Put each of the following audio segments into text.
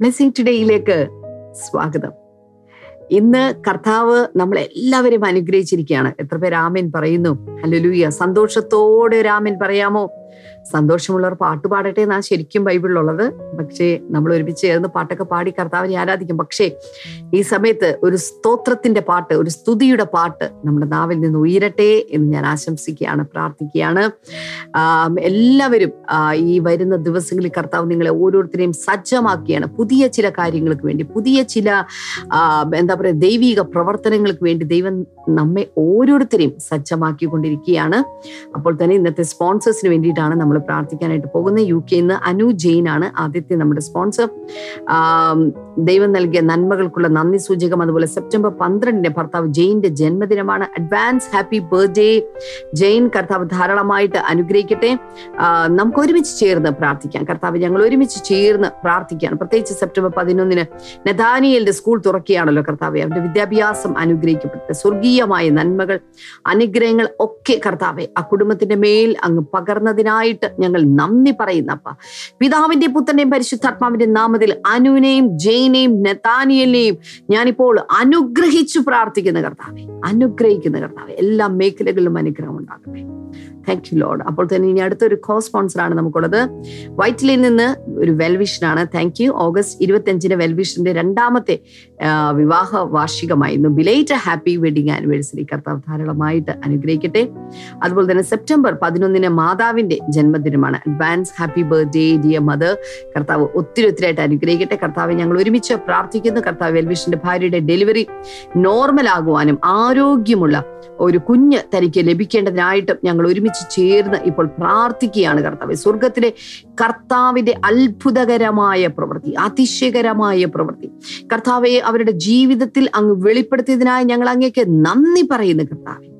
Blessing ടുഡേയിലേക്ക് സ്വാഗതം. ഇന്ന് കർത്താവ് നമ്മളെല്ലാവരും അനുഗ്രഹിച്ചിരിക്കുകയാണ്. എത്ര പേര് ആമേൻ പറയുന്നു? ഹല്ലേലൂയ. സന്തോഷത്തോടെ ഒരു ആമേൻ പറയാമോ? സന്തോഷമുള്ളവർ പാട്ട് പാടട്ടെ എന്നാണ് ശരിക്കും ബൈബിളിലുള്ളത്. പക്ഷേ നമ്മൾ ഒരുമിച്ച് ചേർന്ന് പാട്ടൊക്കെ പാടി കർത്താവിനെ ആരാധിക്കും. പക്ഷേ ഈ സമയത്ത് ഒരു സ്തോത്രത്തിന്റെ പാട്ട് ഒരു സ്തുതിയുടെ പാട്ട് നമ്മുടെ നാവിൽ നിന്ന് ഉയരട്ടെ എന്ന് ഞാൻ ആശംസിക്കുകയാണ് പ്രാർത്ഥിക്കുകയാണ്. എല്ലാവരും ഈ വരുന്ന ദിവസങ്ങളിൽ കർത്താവ് നിങ്ങളെ ഓരോരുത്തരെയും സജ്ജമാക്കിയാണ് പുതിയ ചില കാര്യങ്ങൾക്ക് വേണ്ടി പുതിയ ചില എന്താ പറയുക ദൈവിക പ്രവർത്തനങ്ങൾക്ക് വേണ്ടി ദൈവം നമ്മെ ഓരോരുത്തരെയും സജ്ജമാക്കിക്കൊണ്ടിരിക്കുകയാണ്. അപ്പോൾ തന്നെ ഇന്നത്തെ സ്പോൺസേഴ്സിന് വേണ്ടിയിട്ടാണ് നമ്മൾ പ്രാർത്ഥിക്കാനായിട്ട് പോകുന്നത് യു കെയിൽ നിന്ന് അനു ജെയിൻ ആണ് ആദ്യത്തെ നമ്മുടെ സ്പോൺസർ. ദൈവം നൽകിയ നന്മകൾക്കുള്ള നന്ദി സൂചകം. അതുപോലെ സെപ്റ്റംബർ പന്ത്രണ്ടിന് ഭർത്താവ് ജെയിന്റെ ജന്മദിനമാണ്. അഡ്വാൻസ് ഹാപ്പി ബർത്ത്ഡേ ജെയിൻ കർത്താവ് ധാരാളമായിട്ട് അനുഗ്രഹിക്കട്ടെ. നമുക്ക് ഒരുമിച്ച് ചേർന്ന് പ്രാർത്ഥിക്കാം. കർത്താവ് ഞങ്ങൾ ഒരുമിച്ച് ചേർന്ന് പ്രാർത്ഥിക്കുകയാണ്. പ്രത്യേകിച്ച് സെപ്റ്റംബർ പതിനൊന്നിന് നെതാനിയലിന്റെ സ്കൂൾ തുറക്കുകയാണല്ലോ കർത്താവെ. അവരുടെ വിദ്യാഭ്യാസം അനുഗ്രഹിക്കപ്പെട്ടെ സ്വർഗീയമായ നന്മകൾ അനുഗ്രഹങ്ങൾ ഒക്കെ കർത്താവെ ആ കുടുംബത്തിന്റെ മേൽ അങ്ങ് പകർന്നതിനായിട്ട് ഞങ്ങൾ നന്ദി പറയുന്ന അപ്പ പിതാവിന്റെ പുത്രന്റെയും പരിശുദ്ധാത്മാവിന്റെ നാമത്തിൽ അനുവിനെയും ജെയിനെയും നെതാനിയലിനെയും ഞാനിപ്പോൾ അനുഗ്രഹിച്ചു പ്രാർത്ഥിക്കുന്ന കർത്താവെ അനുഗ്രഹിക്കുന്ന കർത്താവെ എല്ലാ മേഖലകളിലും അനുഗ്രഹം ഉണ്ടാകട്ടെ. താങ്ക് യു ലോഡ് അപ്പോൾ തന്നെ ഇനി അടുത്തൊരു കോ സ്പോൺസർ ആണ് നമുക്കുള്ളത്. വൈറ്റിലിൽ നിന്ന് ഒരു വെൽവിഷനാണ് താങ്ക് യു ഓഗസ്റ്റ് ഇരുപത്തി അഞ്ചിന് വെൽവിഷന്റെ രണ്ടാമത്തെ വിവാഹ വാർഷികമായിരുന്നു. ബിലേറ്റ് ഹാപ്പി വെഡിങ് ആനിവേഴ്സറി കർത്താവ് ധാരാളമായിട്ട് അനുഗ്രഹിക്കട്ടെ. അതുപോലെ തന്നെ സെപ്റ്റംബർ പതിനൊന്നിന് മാതാവിന്റെ ജന്മദിനമാണ് advance happy birthday dear mother കർത്താവ് ഒത്തിരി ഒത്തിരി ആയിട്ട് അനുഗ്രഹിക്കട്ടെ. കർത്താവ് ഞങ്ങൾ ഒരുമിച്ച് പ്രാർത്ഥിക്കുന്നു. കർത്താവ് വെൽവിഷിന്റെ ഭാര്യയുടെ ഡെലിവറി നോർമൽ ആകുവാനും ആരോഗ്യമുള്ള ഒരു കുഞ്ഞ് തനിക്ക് ലഭിക്കേണ്ടതിനായിട്ടും ഞങ്ങൾ ഒരുമിച്ച് ചേർന്ന് ഇപ്പോൾ പ്രാർത്ഥിക്കുകയാണ് കർത്താവ്. സ്വർഗത്തിലെ കർത്താവിന്റെ അത്ഭുതകരമായ പ്രവൃത്തി അതിശയകരമായ പ്രവൃത്തി. കർത്താവെ അവരുടെ ജീവിതത്തിൽ അങ്ങ് വെളിപ്പെടുത്തിയതിനായി ഞങ്ങൾ അങ്ങേക്ക് നന്ദി പറയുന്നു കർത്താവെ.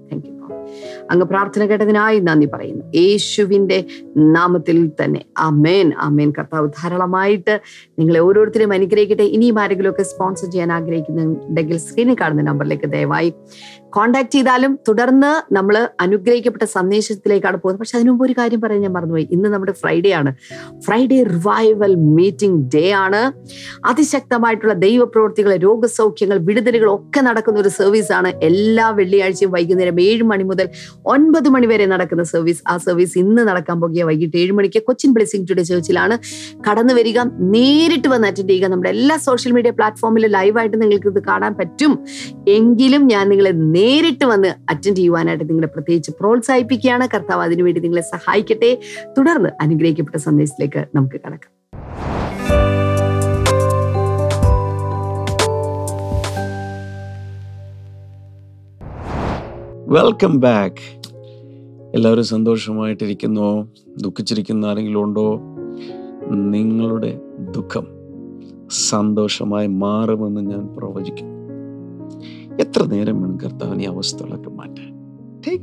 അങ്ങ് പ്രാർത്ഥന കേട്ടതിനായി നന്ദി പറയുന്നു. യേശുവിന്റെ നാമത്തിൽ തന്നെ. അമേൻ അമേൻ കർത്താവ് ധാരാളമായിട്ട് നിങ്ങളെ ഓരോരുത്തരും അനുഗ്രഹിക്കട്ടെ. ഇനിയും ആരെങ്കിലുമൊക്കെ സ്പോൺസർ ചെയ്യാൻ ആഗ്രഹിക്കുന്നുണ്ടെങ്കിൽ സ്ക്രീനിൽ കാണുന്ന നമ്പറിലേക്ക് ദയവായി കോൺടാക്ട് ചെയ്താലും തുടർന്ന് നമ്മൾ അനുഗ്രഹിക്കപ്പെട്ട സന്ദേശത്തിലേക്കാണ് പോകുന്നത്. പക്ഷെ അതിനുമുമ്പ് ഒരു കാര്യം പറയാൻ ഞാൻ മറന്നുപോയി. ഇന്ന് നമ്മുടെ ഫ്രൈഡേ ആണ്. ഫ്രൈഡേ റിവൈവൽ മീറ്റിംഗ് ഡേ ആണ്. അതിശക്തമായിട്ടുള്ള ദൈവപ്രവൃത്തികൾ രോഗസൗഖ്യങ്ങൾ വിടുതലുകൾ ഒക്കെ നടക്കുന്ന ഒരു സർവീസ് ആണ് എല്ലാ വെള്ളിയാഴ്ചയും വൈകുന്നേരം ഏഴ് മണി മുതൽ ഒൻപത് മണി വരെ നടക്കുന്ന സർവീസ് ആ സർവീസ് ഇന്ന് നടക്കാൻ പോകുക വൈകിട്ട് ഏഴ് മണിക്ക് കൊച്ചിൻ ബ്ലെസിംഗ് ടുഡേ ചേർച്ചിലാണ് കടന്നു വരിക നേരിട്ട് വന്ന് അറ്റൻഡ് ചെയ്യുക. നമ്മുടെ എല്ലാ സോഷ്യൽ മീഡിയ പ്ലാറ്റ്ഫോമിലും ലൈവായിട്ട് നിങ്ങൾക്ക് ഇത് കാണാൻ പറ്റും. എങ്കിലും ഞാൻ നിങ്ങളെ നേരിട്ട് വന്ന് അറ്റൻഡ് ചെയ്യുവാനായിട്ട് നിങ്ങളെ പ്രത്യേകിച്ച് പ്രോത്സാഹിപ്പിക്കുകയാണ്. കർത്താവ് അതിനുവേണ്ടി നിങ്ങളെ സഹായിക്കട്ടെ. തുടർന്ന് അനുഗ്രഹിക്കപ്പെട്ട സന്ദേശത്തിലേക്ക് നമുക്ക് കടക്കാം. വെൽക്കം ബാക്ക് എല്ലാവരും സന്തോഷമായിട്ടിരിക്കുന്നോ? ദുഃഖിച്ചിരിക്കുന്ന ആരെങ്കിലും ഉണ്ടോ? നിങ്ങളുടെ ദുഃഖം സന്തോഷമായി മാറുമെന്ന് ഞാൻ പ്രവചിക്കുന്നു. എത്ര നേരം വേണം കർത്താവിനെ അവസ്ഥകളൊക്കെ മാറ്റാൻ?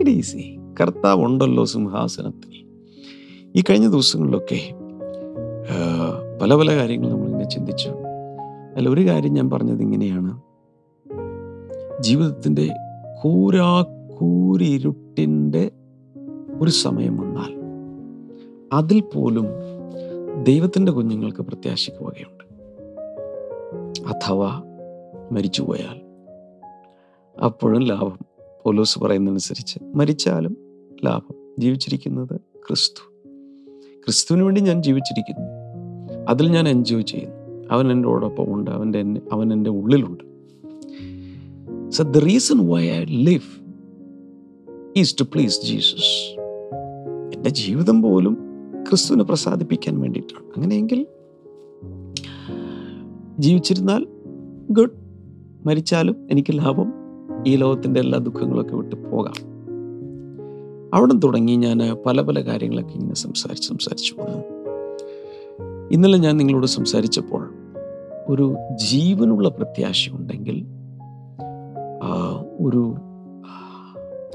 ഈസി കർത്താവ് ഉണ്ടല്ലോ സിംഹാസനത്തിൽ. ഈ കഴിഞ്ഞ ദിവസങ്ങളിലൊക്കെ പല പല കാര്യങ്ങൾ നമ്മളിങ്ങനെ ചിന്തിച്ചു. അല്ല ഒരു കാര്യം ഞാൻ പറഞ്ഞത് ഇങ്ങനെയാണ്. ജീവിതത്തിന്റെ കൂരാക്കൂരിരുട്ടിന്റെ ഒരു സമയം വന്നാൽ അതിൽ പോലും ദൈവത്തിന്റെ കുഞ്ഞുങ്ങൾക്ക് പ്രത്യാശയ്ക്ക് വകയുണ്ട്. അഥവാ മരിച്ചുപോയാൽ. അപ്പോഴും ലാഭം. പോലൂസ് പറയുന്നതനുസരിച്ച് മരിച്ചാലും ലാഭം. ജീവിച്ചിരിക്കുന്നത് ക്രിസ്തു. ക്രിസ്തുവിന് വേണ്ടി ഞാൻ ജീവിച്ചിരിക്കുന്നു. അതിൽ ഞാൻ എൻജോയ് ചെയ്യുന്നു. അവൻ എന്റെ ഓടൊപ്പം ഉണ്ട്. അവന്റെ എന്നെ അവൻ എന്റെ ഉള്ളിലുണ്ട്. So the reason why I live is to please Jesus എന്റെ ജീവിതം പോലും ക്രിസ്തുവിനെ പ്രസാദിപ്പിക്കാൻ വേണ്ടിയിട്ടാണ്. അങ്ങനെയെങ്കിൽ ജീവിച്ചിരുന്നാൽ ഗുഡ് മരിച്ചാലും എനിക്ക് ലാഭം. ഈ ലോകത്തിന്റെ എല്ലാ ദുഃഖങ്ങളൊക്കെ വിട്ട് പോകാം. അവിടെ തുടങ്ങി ഞാൻ പല പല കാര്യങ്ങളൊക്കെ ഇങ്ങനെ സംസാരിച്ച് സംസാരിച്ചു വന്നു ഇന്നലെ ഞാൻ നിങ്ങളോട് സംസാരിച്ചപ്പോൾ ഒരു ജീവനുള്ള പ്രത്യാശയുണ്ടെങ്കിൽ ഒരു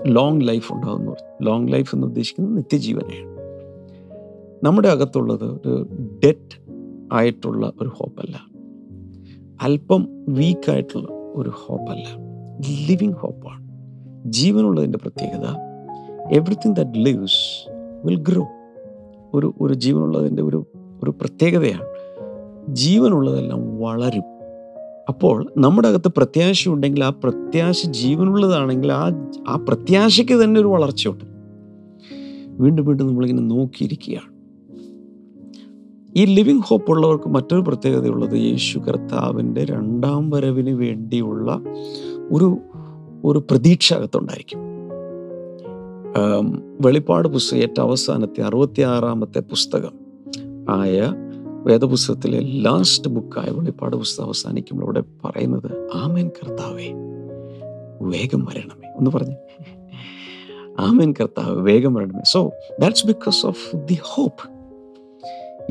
ലോങ് ലൈഫ് ഉണ്ടാകുന്നു ലോങ് ലൈഫ് എന്ന് ഉദ്ദേശിക്കുന്നത് നിത്യജീവനെയാണ് നമ്മുടെ അകത്തുള്ളത് ഒരു ഡെറ്റ് ആയിട്ടുള്ള ഒരു ഹോപ്പല്ല അല്പം വീക്കായിട്ടുള്ള ഒരു ഹോപ്പല്ല ലിവിങ് ഹോപ്പാണ് ജീവനുള്ളതിന്റെ പ്രത്യേകത everything that lives will grow ഒരു ഒരു ജീവനുള്ളതിന്റെ ഒരു ഒരു പ്രത്യേകതയാണ്. ജീവനുള്ളതെല്ലാം വളരും. അപ്പോൾ നമ്മുടെ അകത്ത് പ്രത്യാശ ഉണ്ടെങ്കിൽ ആ പ്രത്യാശ ജീവനുള്ളതാണെങ്കിൽ ആ ആ പ്രത്യാശയ്ക്ക് തന്നെ ഒരു വളർച്ചയുണ്ട്. വീണ്ടും വീണ്ടും നമ്മളിങ്ങനെ നോക്കിയിരിക്കുകയാണ്. ഈ ലിവിങ് ഹോപ്പ് ഉള്ളവർക്ക് മറ്റൊരു പ്രത്യേകതയുള്ളത് യേശു കർത്താവിന്റെ രണ്ടാം വരവിന് വേണ്ടിയുള്ള ഒരു ഒരു പ്രതീക്ഷ അകത്തുണ്ടായിരിക്കും വെളിപ്പാട് പുസ്തകം ഏറ്റവും അവസാനത്തെ അറുപത്തിയാറാമത്തെ പുസ്തകം ആയ വേദപുസ്തകത്തിലെ ലാസ്റ്റ് ബുക്കായ വെളിപ്പാട് പുസ്തകം അവസാനിക്കുമ്പോൾ അവിടെ പറയുന്നത് ആമേൻ കർത്താവേ വേഗം വരണമേ. ഒന്ന് പറഞ്ഞു. ആമേൻ കർത്താവ് വേഗം വരണമേ. So that's because of the hope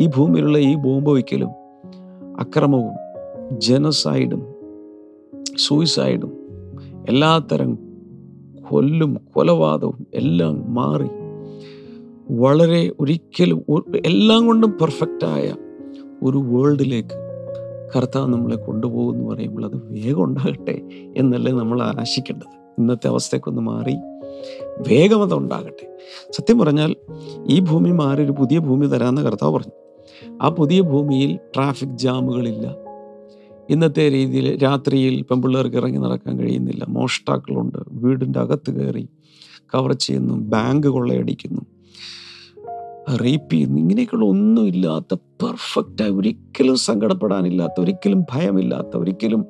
ഈ ഭൂമിയിലുള്ള ഈ ബോംബ് വയ്ക്കലും അക്രമവും ജനസൈഡും സൂയിസൈഡും എല്ലാത്തരം കൊല്ലും കൊലപാതകവും എല്ലാം മാറി. വളരെ ഒരിക്കലും എല്ലാം കൊണ്ടും പെർഫെക്റ്റായ ഒരു വേൾഡിലേക്ക് കർത്താവ് നമ്മളെ കൊണ്ടുപോകുമെന്ന് പറയുമ്പോൾ അത് വേഗം ഉണ്ടാകട്ടെ എന്നല്ലേ നമ്മൾ ആശിക്കേണ്ടത്. ഇന്നത്തെ അവസ്ഥയ്ക്കൊന്ന് മാറി വേഗം അത് ഉണ്ടാകട്ടെ. സത്യം പറഞ്ഞാൽ ഈ ഭൂമി മാറി ഒരു പുതിയ ഭൂമി തരാമെന്ന് കർത്താവ് പറഞ്ഞു. ആ പുതിയ ഭൂമിയിൽ ട്രാഫിക് ജാമുകളില്ല ഇന്നത്തെ രീതിയിൽ രാത്രിയിൽ പെൺപിള്ളേർക്ക് ഇറങ്ങി നടക്കാൻ കഴിയുന്നില്ല. മോഷ്ടാക്കളുണ്ട്. വീടിന്റെ അകത്ത് കയറി കവർ ചെയ്യുന്നു. ബാങ്ക് കൊള്ളയടിക്കുന്നു. റേപ്പ് ചെയ്യുന്നു. ഇങ്ങനെയൊക്കെയുള്ള ഒന്നുമില്ലാത്ത പെർഫെക്റ്റായി ഒരിക്കലും സങ്കടപ്പെടാനില്ലാത്ത ഒരിക്കലും ഭയമില്ലാത്ത ഒരിക്കലും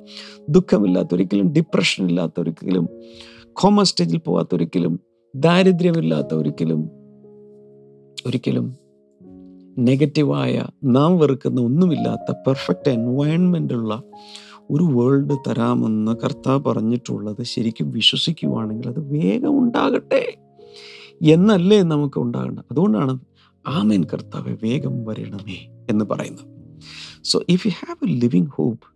ദുഃഖമില്ലാത്ത ഒരിക്കലും ഡിപ്രഷൻ ഇല്ലാത്ത ഒരിക്കലും കോമ സ്റ്റേജിൽ പോകാത്ത ഒരിക്കലും ദാരിദ്ര്യമില്ലാത്ത ഒരിക്കലും ഒരിക്കലും നെഗറ്റീവായ നാം വെറുക്കുന്ന ഒന്നുമില്ലാത്ത പെർഫെക്റ്റ് എൻവയൺമെന്റ് ഉള്ള ഒരു വേൾഡ് തരാമെന്ന് കർത്താവ് പറഞ്ഞിട്ടുള്ളത് ശരിക്കും വിശ്വസിക്കുവാണെങ്കിൽ അത് വേഗം ഉണ്ടാകട്ടെ എന്നല്ലേ നമുക്ക് ഉണ്ടാകേണ്ടത്. അതുകൊണ്ടാണ് ആമേൻ കർത്താവെ വേഗം വരണമേ എന്ന് പറയുന്നത്. So if you have a living hope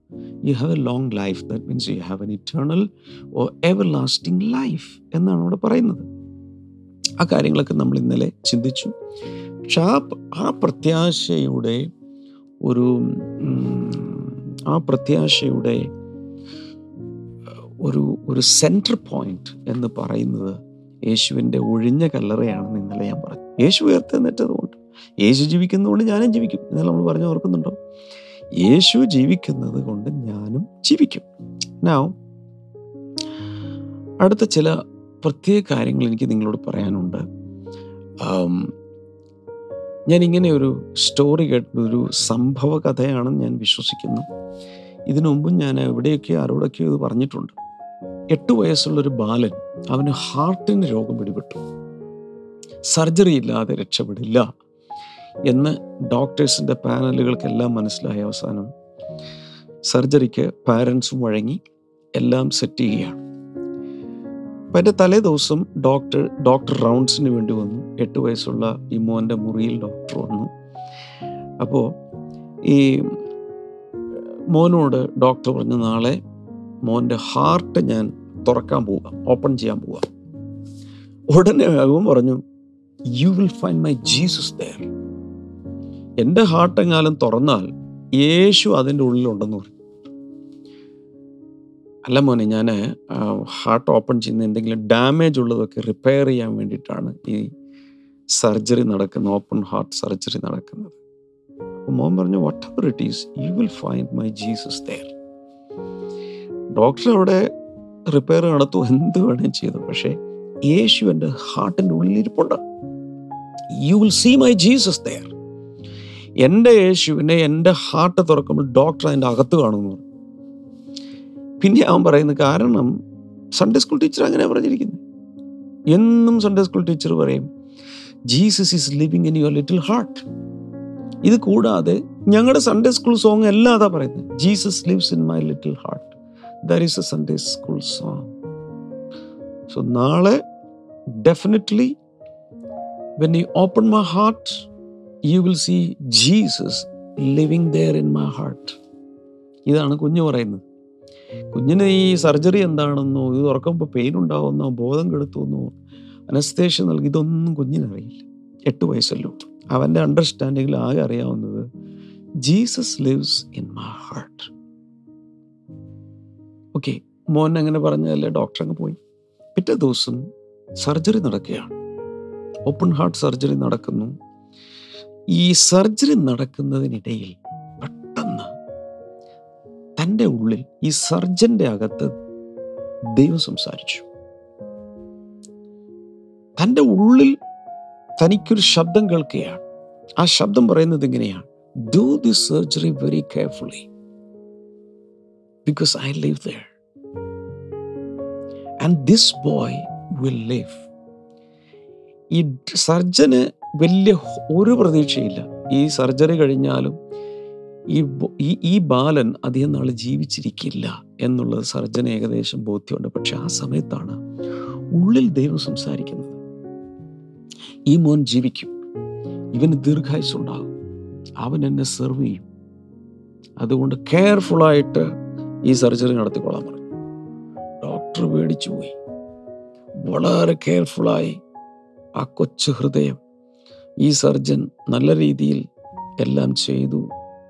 you have a long life that means you have an eternal or everlasting life എന്നാണ് അവിടെ പറയുന്നത്. ആ കാര്യങ്ങളൊക്കെ നമ്മൾ ഇന്നലെ ചിന്തിച്ചു. പക്ഷെ ആ ആ പ്രത്യാശയുടെ ഒരു ആ പ്രത്യാശയുടെ ഒരു ഒരു സെന്റർ പോയിന്റ് എന്ന് പറയുന്നത് യേശുവിന്റെ ഒഴിഞ്ഞ കല്ലറയാണെന്ന് ഇന്നലെ ഞാൻ പറഞ്ഞു. യേശു ഉയർത്തെന്നിട്ടതുകൊണ്ട് യേശു ജീവിക്കുന്നതുകൊണ്ട് ഞാനും ജീവിക്കും. എന്നാൽ നമ്മൾ പറഞ്ഞു ഓർക്കുന്നുണ്ടോ? യേശു ജീവിക്കുന്നത് കൊണ്ട് ഞാനും ജീവിക്കും. നൗ അടുത്ത ചില പ്രത്യേക കാര്യങ്ങൾ എനിക്ക് നിങ്ങളോട് പറയാനുണ്ട്. ഞാൻ ഇങ്ങനെ ഒരു സ്റ്റോറി കേട്ട ഒരു സംഭവ കഥയാണെന്ന് ഞാൻ വിശ്വസിക്കുന്നു. ഇതിനു മുമ്പും ഞാൻ എവിടെയൊക്കെ ആരോടൊക്കെയോ ഇത് പറഞ്ഞിട്ടുണ്ട്. എട്ട് വയസ്സുള്ളൊരു ബാലൻ അവന് ഹാർട്ടിന് രോഗം പിടിപെട്ടു. സർജറി ഇല്ലാതെ രക്ഷപ്പെടില്ല എന്ന് ഡോക്ടേഴ്സിന്റെ പാനലുകൾക്കെല്ലാം മനസ്സിലായ അവസാനം സർജറിക്ക് പാരൻസും വഴങ്ങി എല്ലാം സെറ്റ് ചെയ്യുകയാണ്. അപ്പം എന്റെ തലേ ദിവസം ഡോക്ടർ ഡോക്ടർ റൗണ്ട്സിന് വേണ്ടി വന്നു. എട്ട് വയസ്സുള്ള ഈ മോന്റെ മുറിയിൽ ഡോക്ടർ വന്നു. അപ്പോൾ ഈ മോനോട് ഡോക്ടർ പറഞ്ഞു നാളെ മോന്റെ ഹാർട്ട് ഞാൻ തുറക്കാൻ പോവാം ഓപ്പൺ ചെയ്യാൻ പോവാം. ഉടനെ അവൻ പറഞ്ഞു you will find my Jesus there എന്റെ ഹാർട്ട് എങ്ങാലും തുറന്നാൽ യേശു അതിന്റെ ഉള്ളിലുണ്ടെന്ന് പറഞ്ഞു. അല്ല മോനെ ഞാൻ ഹാർട്ട് ഓപ്പൺ ചെയ്യുന്ന എന്തെങ്കിലും ഡാമേജ് ഉള്ളതൊക്കെ റിപ്പയർ ചെയ്യാൻ വേണ്ടിയിട്ടാണ് ഈ സർജറി നടക്കുന്നത് ഓപ്പൺ ഹാർട്ട് സർജറി നടക്കുന്നത്. അപ്പോൾ മോൻ പറഞ്ഞു whatever it is you will find my Jesus there doctor അവിടെ റിപ്പയർ നടത്തു എന്ത് വേണേലും ചെയ്തു. പക്ഷേ യേശു എന്റെ ഹാർട്ടിന്റെ ഉള്ളിൽ ഇരിപ്പുണ്ട് you will see my Jesus there എന്റെ യേശുവിനെ എന്റെ ഹാർട്ട് തുറക്കുമ്പോൾ ഡോക്ടർ അതിന്റെ അകത്ത് കാണുമെന്ന് പറഞ്ഞു. പിന്നെ അവൻ പറയുന്നത് കാരണം സൺഡേ സ്കൂൾ ടീച്ചർ അങ്ങനെ പറഞ്ഞിരിക്കുന്നത് എന്നും സൺഡേ സ്കൂൾ ടീച്ചർ പറയും Jesus is living in your little heart ഇത് കൂടാതെ ഞങ്ങളുടെ സൺഡേ സ്കൂൾ സോങ് അല്ലാതെ പറയുന്നത് Jesus lives in my little heart there is a Sunday school song so നാളെ definitely when you open my heart you will see Jesus living there in my heart ഇതാണ് കുഞ്ഞു പറയുന്നത്. കുഞ്ഞിന് ഈ surgery എന്താണെന്നോ ഇത് തുറക്കുമ്പോൾ പെയിൻ ഉണ്ടാവുന്നോ ബോധം കെടുത്തുവെന്നോ അനസ്തേഷ്യ നൽകി ഇതൊന്നും കുഞ്ഞിനറിയില്ല. എട്ട് വയസ്സല്ലോ അവന്റെ അണ്ടർസ്റ്റാൻഡിങ്ങിൽ ആകെ അറിയാവുന്നത് Jesus lives in my heart okay മോൻ അങ്ങനെ പറഞ്ഞല്ലേ ഡോക്ടർ അങ്ങ് പോയി. പിറ്റേ ദിവസം സർജറി നടക്കുകയാണ്. ഓപ്പൺ ഹാർട്ട് സർജറി നടക്കുന്നു. ഈ സർജറി നടക്കുന്നതിനിടയിൽ തന്റെ ഉള്ളിൽ ഈ സർജന്റെ അകത്ത് ദൈവം സംസാരിച്ചു. തന്റെ ഉള്ളിൽ തനിക്കൊരു ശബ്ദം കേൾക്കുകയാണ്. ആ ശബ്ദം പറയുന്നത് ഇങ്ങനെയാണ്. Do the surgery very carefully because I live there and this boy will live ഈ സർജന് വലിയ ഒരു പ്രതീക്ഷയില്ല. ഈ സർജറി കഴിഞ്ഞാലും ഈ ഈ ബാലൻ അധികം നാൾ ജീവിച്ചിരിക്കില്ല എന്നുള്ളത് സർജന ഏകദേശം ബോധ്യമുണ്ട്. പക്ഷെ ആ സമയത്താണ് ഉള്ളിൽ ദൈവം സംസാരിക്കുന്നത്. ഈ മോൻ ജീവിക്കും. ഇവന് ദീർഘായുസ് ഉണ്ടാകും. അവൻ എന്നെ സെർവ് ചെയ്യും. അതുകൊണ്ട് കെയർഫുള്ളായിട്ട് ഈ സർജറി നടത്തിക്കൊള്ളാൻ പറഞ്ഞു. ഡോക്ടർ പേടിച്ചു പോയി. വളരെ കെയർഫുള്ളായി ആ കൊച്ചു ഹൃദയം ഈ സർജൻ നല്ല രീതിയിൽ എല്ലാം ചെയ്തു.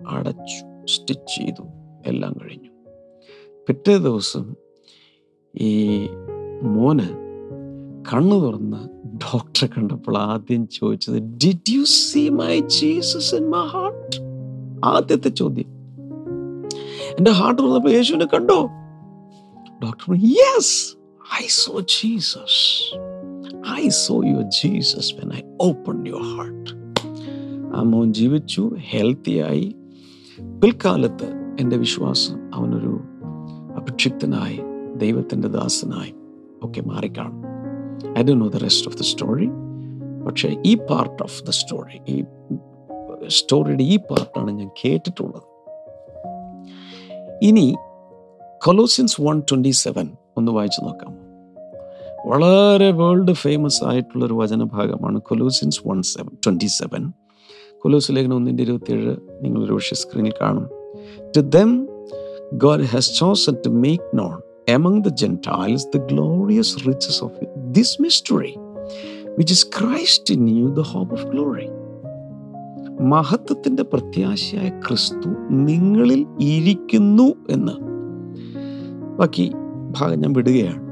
അടച്ചു സ്റ്റിച്ച് ചെയ്തു എല്ലാം കഴിഞ്ഞു. പിറ്റേ ദിവസം ഈ മോന് കണ്ണു തുറന്ന് ഡോക്ടറെ കണ്ടപ്പോൾ ആദ്യം ചോദിച്ചത് did you see my Jesus in my heart ആദ്യത്തെ ചോദ്യം. എന്റെ ഹാർട്ട് തുറന്നപ്പോൾ യേശുവിനെ കണ്ടോ? Doctor yes I saw Jesus I saw your Jesus when I open your heart ആ മോൻ ജീവിച്ചു ഹെൽത്തിയായി പിൽക്കാലത്ത് എന്റെ വിശ്വാസം അവനൊരു അഭിക്ഷിപ്തനായി ദൈവത്തിന്റെ ദാസനായി ഒക്കെ മാറിക്കാണും. I do know the rest of the story പക്ഷേ ഈ പാർട്ട് ഓഫ് ദ സ്റ്റോറി ഈ സ്റ്റോറിയുടെ ഈ പാർട്ടാണ് ഞാൻ കേട്ടിട്ടുള്ളത്. ഇനി കൊലോസിൻസ് വൺ ട്വന്റി സെവൻ ഒന്ന് വായിച്ചു നോക്കാം. വളരെ വേൾഡ് ഫേമസ് ആയിട്ടുള്ള ഒരു വചനഭാഗമാണ് Colossians one seven twenty seven കൊലോസ് ലേഖനം ഒന്നിന്റെ ഇരുപത്തിയേഴ് നിങ്ങൾ ഒരു പക്ഷേ സ്ക്രീനിൽ കാണും. To them God has chosen to make known among the Gentiles the glorious riches of this mystery which is Christ in you the hope of glory മഹത്വത്തിന്റെ പ്രത്യാശയായ ക്രിസ്തു നിങ്ങളിൽ ഇരിക്കുന്നു എന്ന്. ബാക്കി ഭാഗം ഞാൻ വിടുകയാണ്.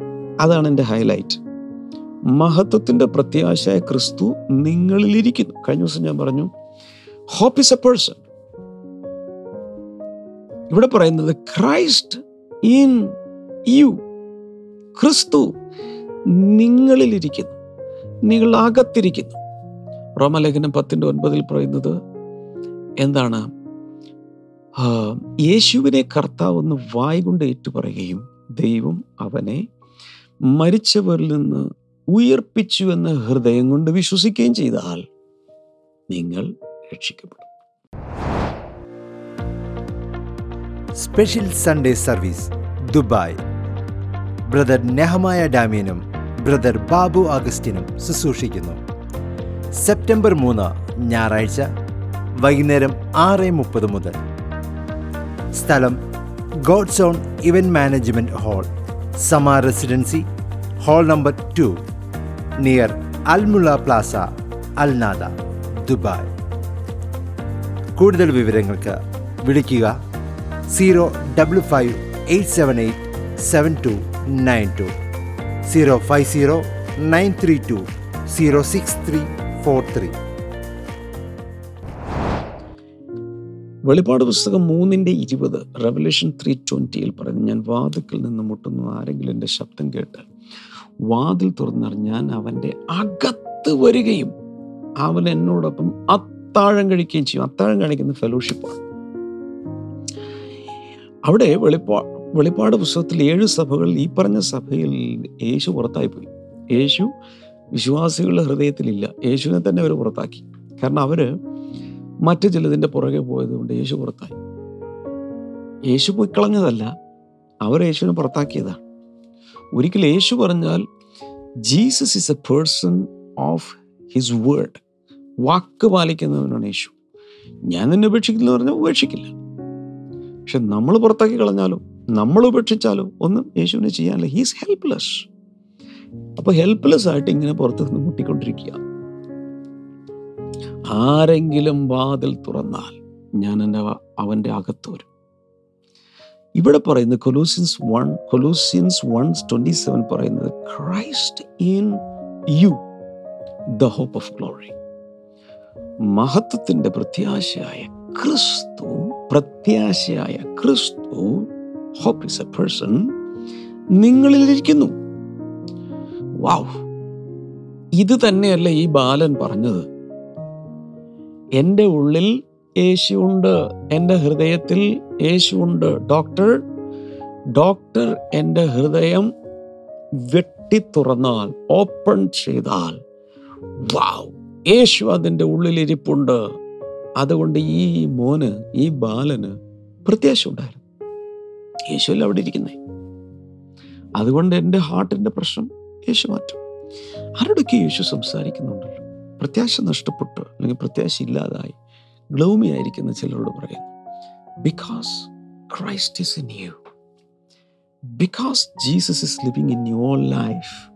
അതാണ് എന്റെ ഹൈലൈറ്റ് മഹത്വത്തിന്റെ പ്രത്യാശയായ ക്രിസ്തു നിങ്ങളിലിരിക്കുന്നു. കഴിഞ്ഞ ദിവസം ഞാൻ പറഞ്ഞു ഹോപ്പ് ഇസ് എ പേഴ്സൺ ഇവിടെ പറയുന്നത് ക്രൈസ്റ്റ് ഇൻ യു ക്രിസ്തു നിങ്ങളിലിരിക്കുന്നു. നിങ്ങൾ അകത്തിരിക്കുന്നു റോമലേഖനം പത്തിന്റെ ഒൻപതിൽ പറയുന്നത് എന്താണ്? യേശുവിനെ കർത്താവ് ഒന്ന് വായ്കൊണ്ട് ഏറ്റുപറയുകയും ദൈവം അവനെ മരിച്ചവരിൽ നിന്ന് ഉയർപ്പിച്ചു എന്ന് ഹൃദയം കൊണ്ട് വിശ്വസിക്കുകയും ചെയ്താൽ നിങ്ങൾ രക്ഷിക്കപ്പെടും. Special Sunday service Dubai. Brother Nehemiah ഡാമിയനും brother Babu അഗസ്റ്റിനും ശുശ്രൂഷിക്കുന്നു. സെപ്റ്റംബർ മൂന്ന് ഞായറാഴ്ച വൈകുന്നേരം ആറ് മുപ്പത് മുതൽ. സ്ഥലം God's own event management hall Sama residency hall number two near Al Mulla plaza Al Nahda Dubai കൂടുതൽ വിവരങ്ങൾക്ക് വിളിക്കുക zero double five eight seven eight seven two nine two. Zero five zero nine three two zero six three four three. വെളിപ്പാട് പുസ്തകം മൂന്നിന്റെ ഇരുപത് revolution three ട്വന്റിയിൽ പറയുന്നു ഞാൻ വാതിക്കൽ നിന്ന് മുട്ടുന്നു ആരെങ്കിലും എന്റെ ശബ്ദം കേട്ട്. വാതിൽ തുറന്നാൽ ഞാൻ അവന്റെ അകത്ത് വരികയും അവൻ എന്നോടൊപ്പം അത്താഴം കഴിക്കുകയും ചെയ്യും. അത്താഴം കാണിക്കുന്ന ഫെലോഷിപ്പാണ് അവിടെ വെളിപ്പാ വെളിപ്പാട് പുസ്തകത്തിൽ ഏഴ് സഭകളിൽ ഈ പറഞ്ഞ സഭയിൽ യേശു പുറത്തായിപ്പോയി. യേശു വിശ്വാസികളുടെ ഹൃദയത്തിലില്ല. യേശുവിനെ തന്നെ അവർ പുറത്താക്കി. കാരണം അവർ മറ്റു ചിലതിന്റെ പുറകെ പോയതുകൊണ്ട് യേശു പുറത്തായി. യേശു പോയി കളഞ്ഞതല്ല അവർ യേശുവിനെ പുറത്താക്കിയതാണ് ഒരിക്കൽ യേശു പറഞ്ഞാൽ Jesus is a person of his word. വാക്ക് പാലിക്കുന്നവനാണ് യേശു. ഞാൻ നിന്നെ ഉപേക്ഷിക്കുന്നു പറഞ്ഞാൽ ഉപേക്ഷിക്കില്ല. പക്ഷെ നമ്മൾ പുറത്താക്കി കളഞ്ഞാലോ നമ്മൾ ഉപേക്ഷിച്ചാലോ ഒന്നും യേശുവിനെ ചെയ്യാനില്ല. ഹീസ് ഹെൽപ്ലെസ് അപ്പോൾ ഹെൽപ്ലെസ് ആയിട്ട് ഇങ്ങനെ പുറത്ത് നിന്ന് മുട്ടിക്കൊണ്ടിരിക്കുക. ആരെങ്കിലും വാതിൽ തുറന്നാൽ ഞാൻ എന്റെ അവന്റെ അകത്ത് വരും. ഇവിടെ പറയുന്നത് Colossians one Colossians one twenty seven പറയുന്നത് Christ in you the hope of glory മഹത്വത്തിന്റെ പ്രത്യാശയായ ക്രിസ്തു പ്രത്യാശയായ ക്രിസ്തു ഹോപ്പ് ഇസ് എ പേഴ്സൺ നിങ്ങളിലിരിക്കുന്നു വാവ് ഇത് തന്നെയല്ല ഈ ബാലൻ പറഞ്ഞത്. എന്റെ ഉള്ളിൽ യേശുണ്ട് എന്റെ ഹൃദയത്തിൽ യേശുണ്ട് ഡോക്ടർ ഡോക്ടർ എന്റെ ഹൃദയം വെട്ടി തുറന്നാൽ ഓപ്പൺ ചെയ്താൽ. വാവ് യേശു അതിന്റെ ഉള്ളിലിരിപ്പുണ്ട്. അതുകൊണ്ട് ഈ മോന് ഈ ബാലന് പ്രത്യാശ ഉണ്ടായിരുന്നു. യേശുവല്ല അവിടെ ഇരിക്കുന്നേ? അതുകൊണ്ട് എന്റെ ഹാർട്ടിന്റെ പ്രശ്നം യേശു മാറ്റും. ആരോടൊക്കെ യേശു സംസാരിക്കുന്നുണ്ടല്ലോ പ്രത്യാശ നഷ്ടപ്പെട്ട് അല്ലെങ്കിൽ പ്രത്യാശ ഇല്ലാതായി ഗ്ലൗമി ആയിരിക്കുന്ന ചിലരോട് പറയുന്നു because Christ is in you because Jesus is living in your life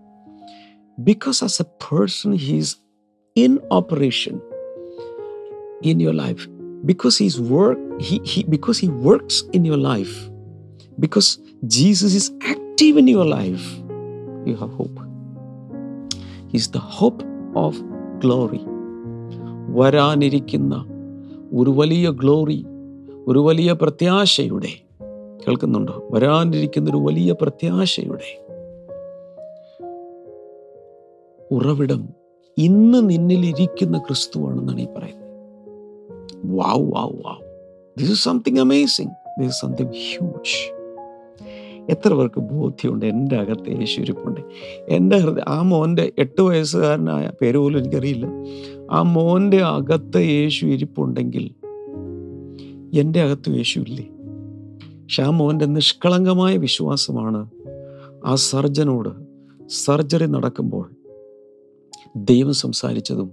because as a person he's in operation in your life because he's work he, he because he works in your life because jesus is active in your life you have hope he's the hope of glory വരാനിരിക്കുന്ന ഒരു വലിയ glory ഒരു വലിയ പ്രത്യാശയുടെ കേൾക്കുന്നുണ്ടോ വരാനിരിക്കുന്ന ഒരു വലിയ പ്രത്യാശയുടെ ഉറവിടം ഇന്ന് നിന്നിൽ ഇരിക്കുന്ന ക്രിസ്തുവാണെന്നാണ് ഈ പറയുന്നത്. Wow wow wow this is something amazing this is something huge എത്ര പേർക്ക് ബോധ്യമുണ്ട്? എന്റെ അകത്ത് യേശു ഇരിപ്പുണ്ട്. എന്റെ ഹൃദയ ആ മോന്റെ എട്ട് വയസ്സുകാരനായ പേര് പോലും എനിക്കറിയില്ല. ആ മോന്റെ അകത്ത് യേശു ഇരിപ്പുണ്ടെങ്കിൽ എന്റെ അകത്ത് യേശു ഇല്ലേ? പക്ഷെ ആ മോന്റെ നിഷ്കളങ്കമായ വിശ്വാസമാണ് ആ സർജനോട് സർജറി നടക്കുമ്പോൾ ദൈവം സംസാരിച്ചതും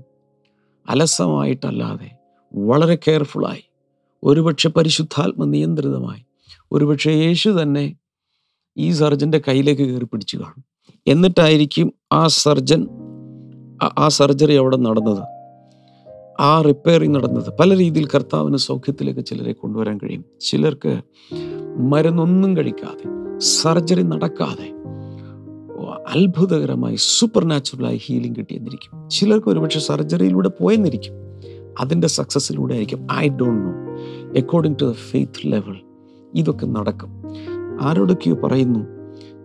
അലസമായിട്ടല്ലാതെ വളരെ കെയർഫുള്ളായി. ഒരുപക്ഷെ പരിശുദ്ധാത്മ നിയന്ത്രിതമായി. ഒരുപക്ഷെ യേശു തന്നെ ഈ സർജന്റെ കയ്യിലേക്ക് കയറി പിടിച്ചു കാണും. എന്നിട്ടായിരിക്കും ആ സർജൻ ആ- സർജറി അവിടെ നടന്നത്. ആ റിപ്പയറിങ് നടന്നത്. പല രീതിയിൽ കർത്താവിന് സൗഖ്യത്തിലേക്ക് ചിലരെ കൊണ്ടുവരാൻ കഴിയും. ചിലർക്ക് മരുന്നൊന്നും കഴിക്കാതെ സർജറി നടക്കാതെ അത്ഭുതകരമായി സൂപ്പർ നാച്ചുറലായി ഹീലിംഗ് കിട്ടിയെന്നിരിക്കും. ചിലർക്ക് ഒരുപക്ഷെ സർജറിയിലൂടെ പോയെന്നിരിക്കും. അതിന്റെ സക്സസ്സിലൂടെ ആയിരിക്കും. I don't know according to the faith level ഇതൊക്കെ നടക്കും. ആരോടൊക്കെയോ പറയുന്നു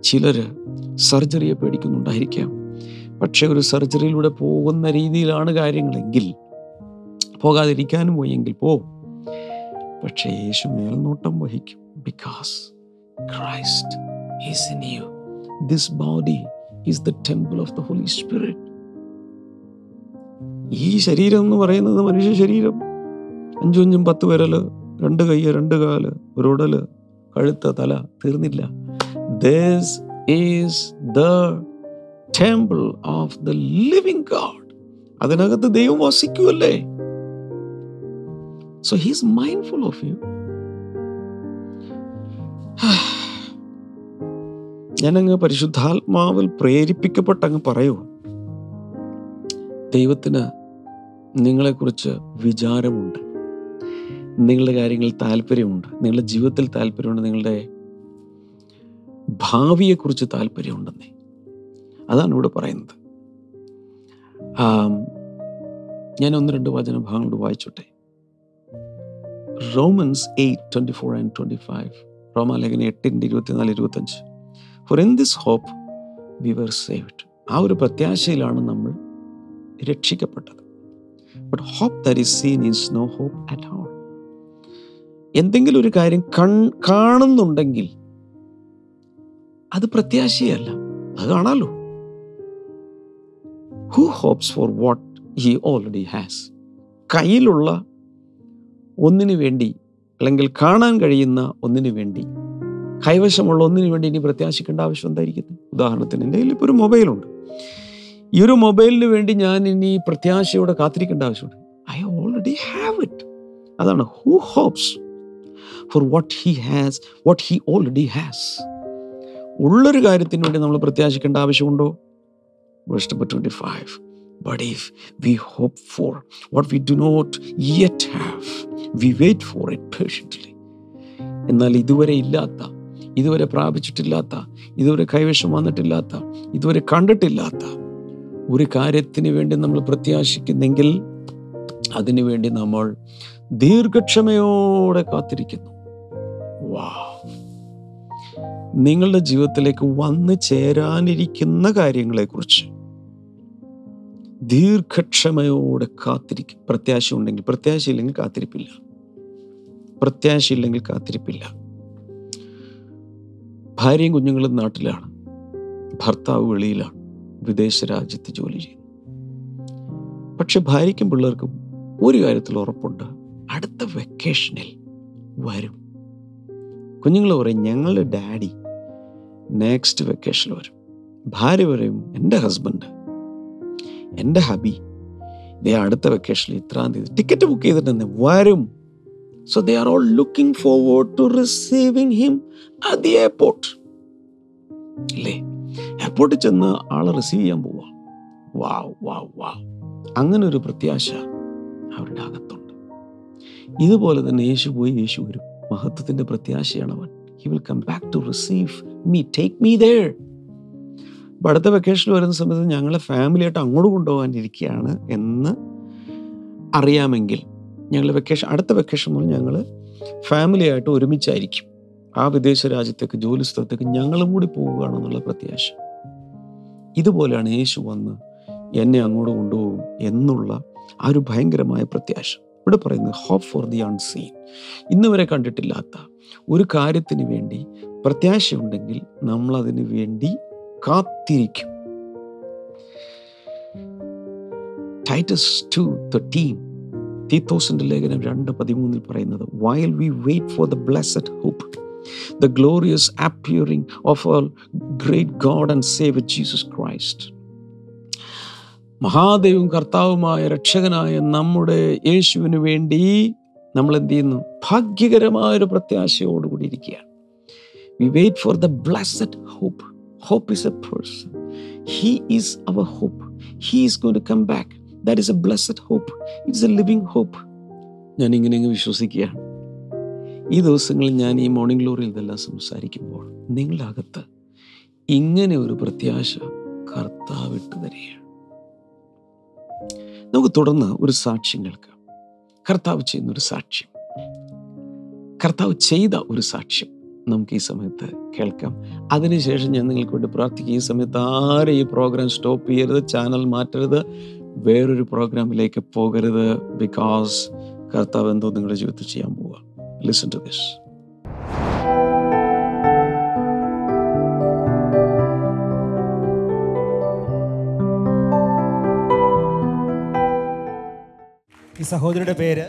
ചിലർ സർജറിയെ പേടിക്കുന്നുണ്ടായിരിക്കാം. പക്ഷേ ഒരു സർജറിയിലൂടെ പോകുന്ന രീതിയിലാണ് കാര്യങ്ങളെങ്കിൽ പോകാതിരിക്കാനും പോയെങ്കിൽ പോ. പക്ഷേ യേശു മേൽനോട്ടം വഹിക്കും. Because Christ is in you this body is the temple of the Holy Spirit ഈ ശരീരം എന്ന് പറയുന്നത് മനുഷ്യ ശരീരം. അഞ്ചും അഞ്ചും പത്ത് വിരൽ രണ്ട് കയ്യ് രണ്ട് കാൽ ഒരു ഉടൽ കഴുത്ത് തല തീർന്നില്ല. This is the temple of the living God അതിനകത്ത് ദൈവം വസിക്കുമല്ലേ so he's mindful of you ഞാനങ്ങ് പരിശുദ്ധാത്മാവിൽ പ്രേരിപ്പിക്കപ്പെട്ട് അങ്ങ് പറയൂ. ദൈവത്തിന് നിങ്ങളെക്കുറിച്ച് വിചാരമുണ്ട്. നിങ്ങളുടെ കാര്യങ്ങളിൽ താല്പര്യമുണ്ട്. നിങ്ങളുടെ ജീവിതത്തിൽ താല്പര്യമുണ്ട്. നിങ്ങളുടെ ഭാവിയെക്കുറിച്ച് താല്പര്യമുണ്ടെന്നേ. അതാണ് ഇവിടെ പറയുന്നത്. ഞാൻ ഒന്ന് രണ്ട് വചന ഭാഗങ്ങളോട് വായിച്ചോട്ടെ. Romans eight twenty four and twenty five. റോമാലേഖന എട്ടിന്റെ ഇരുപത്തിനാല് ഇരുപത്തഞ്ച് for in this hope we were saved ആ ഒരു പ്രത്യാശയിലാണ് നമ്മൾ രക്ഷിക്കപ്പെട്ടത്. But hope that is seen is no hope at all എന്തെങ്കിലും ഒരു കാര്യം കൺ കാണുന്നുണ്ടെങ്കിൽ അത് പ്രത്യാശയല്ല. അത് കാണാലോ? Who hopes for what he already has കയ്യിലുള്ള ഒന്നിനു വേണ്ടി അല്ലെങ്കിൽ കാണാൻ കഴിയുന്ന ഒന്നിനു വേണ്ടി കൈവശമുള്ള ഒന്നിനു വേണ്ടി ഇനി പ്രത്യാശിക്കേണ്ട ആവശ്യം എന്തായിരിക്കുന്നു ഉദാഹരണത്തിന് എന്റെ കയ്യിൽ ഇപ്പോൾ ഒരു മൊബൈലുണ്ട്. ഈ ഒരു മൊബൈലിന് വേണ്ടി ഞാൻ ഇനി പ്രത്യാശയോടെ കാത്തിരിക്കേണ്ട ആവശ്യമുണ്ട്. ഐ ഓൾറെഡി ഹാവ് ഇറ്റ് അതാണ് who hopes for what he has what he already has ഉള്ളൊരു കാര്യത്തിന് വേണ്ടി നമ്മൾ പ്രത്യാശിക്കേണ്ട ആവശ്യമുണ്ടോ? Verse number twenty five but if we hope for what we do not yet have we wait for it patiently എന്നാൽ ഇതുവരെ ഇല്ലാത്ത ഇതുവരെ പ്രാപിച്ചിട്ടില്ലാത്ത ഇതുവരെ കൈവശം വന്നിട്ടില്ലാത്ത ഇതുവരെ കണ്ടിട്ടില്ലാത്ത ഒരു കാര്യത്തിന് വേണ്ടി നമ്മൾ പ്രത്യാശിക്കുന്നെങ്കിൽ അതിനുവേണ്ടി നമ്മൾ ദീർഘക്ഷമയോടെ കാത്തിരിക്കുന്നു. വാ. നിങ്ങളുടെ ജീവിതത്തിലേക്ക് വന്നു ചേരാനിരിക്കുന്ന കാര്യങ്ങളെക്കുറിച്ച് ദീർഘക്ഷമയോടെ കാത്തിരിക്കും. പ്രത്യാശ ഉണ്ടെങ്കിൽ പ്രത്യാശയില്ലെങ്കിൽ കാത്തിരിപ്പില്ല. പ്രത്യാശയില്ലെങ്കിൽ കാത്തിരിപ്പില്ല. ഭാര്യയും കുഞ്ഞുങ്ങളും നാട്ടിലാണ്. ഭർത്താവ് വെളിയിലാണ്. വിദേശ രാജ്യത്ത് ജോലി ചെയ്യുന്നു. പക്ഷെ ഭാര്യയ്ക്കും പിള്ളേർക്കും ഒരു കാര്യത്തിൽ ഉറപ്പുണ്ട്. അടുത്ത വെക്കേഷനിൽ വരും. കുഞ്ഞുങ്ങൾ പറയും ഞങ്ങളുടെ ഡാഡി നെക്സ്റ്റ് വെക്കേഷനിൽ വരും. ഭാര്യ പറയും എന്റെ ഹസ്ബൻഡ് എന്റെ ഹബി ഇതേ അടുത്ത വെക്കേഷനിൽ ഇത്രാം തീയതി ടിക്കറ്റ് ബുക്ക് ചെയ്തിട്ടുണ്ട് വരും. So they are all looking forward to receiving him at the airport അല്ലേ എയർപോർട്ടിൽ ചെന്ന് ആളെ റിസീവ് ചെയ്യാൻ പോവാ. വാവ് വാവ് വാവ് അങ്ങനെ ഒരു പ്രത്യാശ അവരുടെ അകത്തുണ്ട്. ഇതുപോലെ തന്നെ യേശു പോയി യേശു വരും. മഹത്വത്തിന്റെ പ്രത്യാശയാണ് അവൻ. He will come back to receive me take me there അടുത്ത വെക്കേഷനിൽ വരുന്ന സമയത്ത് ഞങ്ങളെ ഫാമിലിയായിട്ട് അങ്ങോട്ട് കൊണ്ടുപോകാനിരിക്കുകയാണ് എന്ന് അറിയാമെങ്കിൽ ഞങ്ങൾ വെക്കേഷൻ അടുത്ത വെക്കേഷൻ മുതൽ ഞങ്ങൾ ഫാമിലിയായിട്ട് ഒരുമിച്ചായിരിക്കും. ആ വിദേശ രാജ്യത്തേക്ക് ജോലി സ്ഥലത്തേക്ക് ഞങ്ങളും കൂടി പോവുകയാണെന്നുള്ള പ്രത്യാശ. ഇതുപോലെയാണ് യേശു വന്ന് എന്നെ അങ്ങോട്ട് കൊണ്ടുപോകും എന്നുള്ള ആ ഒരു ഭയങ്കരമായ പ്രത്യാശ. ഇവിടെ പറയുന്നത് ഹോപ്പ് ഫോർ ദി അൺസീൻ ഇന്ന് വരെ കണ്ടിട്ടില്ലാത്ത ഒരു കാര്യത്തിന് വേണ്ടി പ്രത്യാശയുണ്ടെങ്കിൽ നമ്മൾ അതിന് വേണ്ടി കാത്തിരിക്കും. ടൈറ്റസ് ടു തീത്തോസിന്റെ ലേഖനം രണ്ട് പതിമൂന്നിൽ പറയുന്നത് while we wait for the blessed hope the glorious appearing of our great God and save Jesus Christ മഹാദേവും കർത്താവുമായ രക്ഷകനായ നമ്മുടെ യേശുവിന് വേണ്ടി നമ്മൾ എന്ത് ചെയ്യുന്നു? ഭാഗ്യകരമായ ഒരു പ്രത്യാശയോടുകൂടി ഇരിക്കുകയാണ്. We wait for the blessed hope hope is a person he is our hope he is going to come back that is a blessed hope it's a living hope ഞാൻ ഇങ്ങനെ വിശ്വസിക്കുകയാണ് ഈ ദിവസങ്ങളിൽ ഞാൻ ഈ മോർണിംഗ് ഗ്ലോറിയിൽ ഇതെല്ലാം സംസാരിക്കുമ്പോൾ നിങ്ങളുടെ അകത്ത് ഇങ്ങനെ ഒരു പ്രത്യാശ കർത്താവിട്ട് തരികയാണ്. നമുക്ക് തുടർന്ന് ഒരു സാക്ഷ്യം കേൾക്കാം. കർത്താവ് ചെയ്യുന്ന ഒരു സാക്ഷ്യം. കർത്താവ് ചെയ്ത ഒരു സാക്ഷ്യം നമുക്ക് ഈ സമയത്ത് കേൾക്കാം. അതിനുശേഷം ഞാൻ നിങ്ങൾക്ക് വേണ്ടി പ്രാർത്ഥിക്കും. ഈ സമയത്ത് ആരും ഈ പ്രോഗ്രാം സ്റ്റോപ്പ് ചെയ്യരുത് ചാനൽ മാറ്റരുത്. വേറൊരു പ്രോഗ്രാമിലേക്ക് പോകരുത് ബിക്കോസ് കർത്താവ് എന്തോ നിങ്ങളുടെ ജീവിതത്തിൽ ചെയ്യാൻ പോവുക. ലിസൺ ടു ദിസ് ഈ സഹോദരിയുടെ പേര്